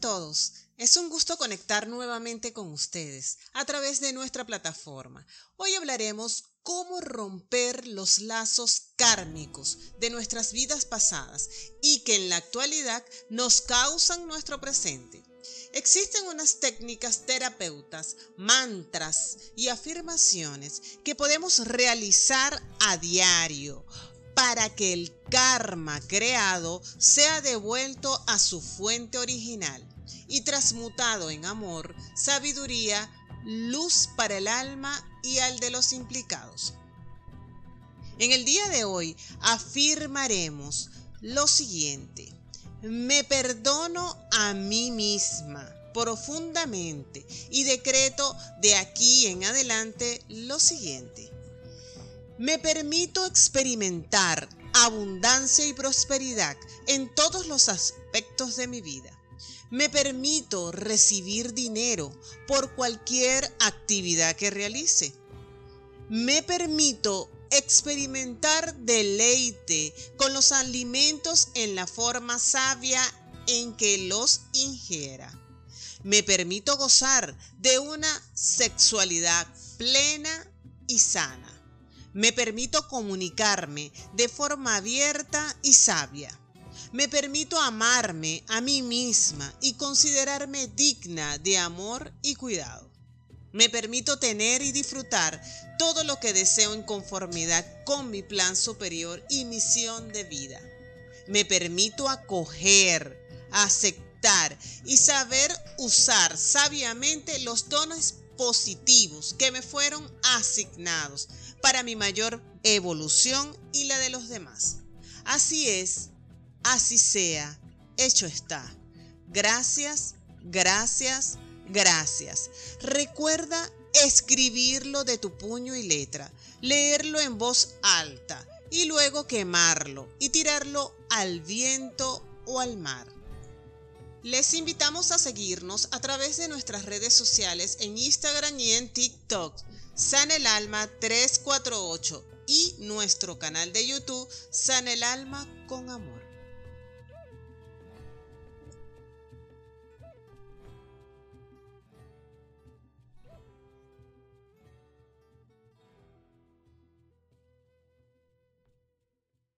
todos. Es un gusto conectar nuevamente con ustedes a través de nuestra plataforma. Hoy hablaremos cómo romper los lazos kármicos de nuestras vidas pasadas y que en la actualidad nos causan nuestro presente. Existen unas técnicas terapeutas, mantras y afirmaciones que podemos realizar a diario para que el karma creado sea devuelto a su fuente original y transmutado en amor, sabiduría, luz para el alma y al de los implicados. En el día de hoy afirmaremos lo siguiente. Me perdono a mí misma profundamente y decreto de aquí en adelante lo siguiente. Me permito experimentar abundancia y prosperidad en todos los aspectos de mi vida. Me permito recibir dinero por cualquier actividad que realice. Me permito experimentar deleite con los alimentos en la forma sabia en que los ingiera. Me permito gozar de una sexualidad plena y sana me permito comunicarme de forma abierta y sabia. Me permito amarme a mí misma y considerarme digna de amor y cuidado. Me permito tener y disfrutar todo lo que deseo en conformidad con mi plan superior y misión de vida. Me permito acoger, aceptar y saber usar sabiamente los dones positivos que me fueron asignados para mi mayor evolución y la de los demás. Así es, así sea, hecho está. Gracias, gracias, gracias. Recuerda escribirlo de tu puño y letra, leerlo en voz alta y luego quemarlo y tirarlo al viento o al mar. Les invitamos a seguirnos a través de nuestras redes sociales en Instagram y en TikTok San el Alma 348 y nuestro canal de YouTube San el Alma con Amor.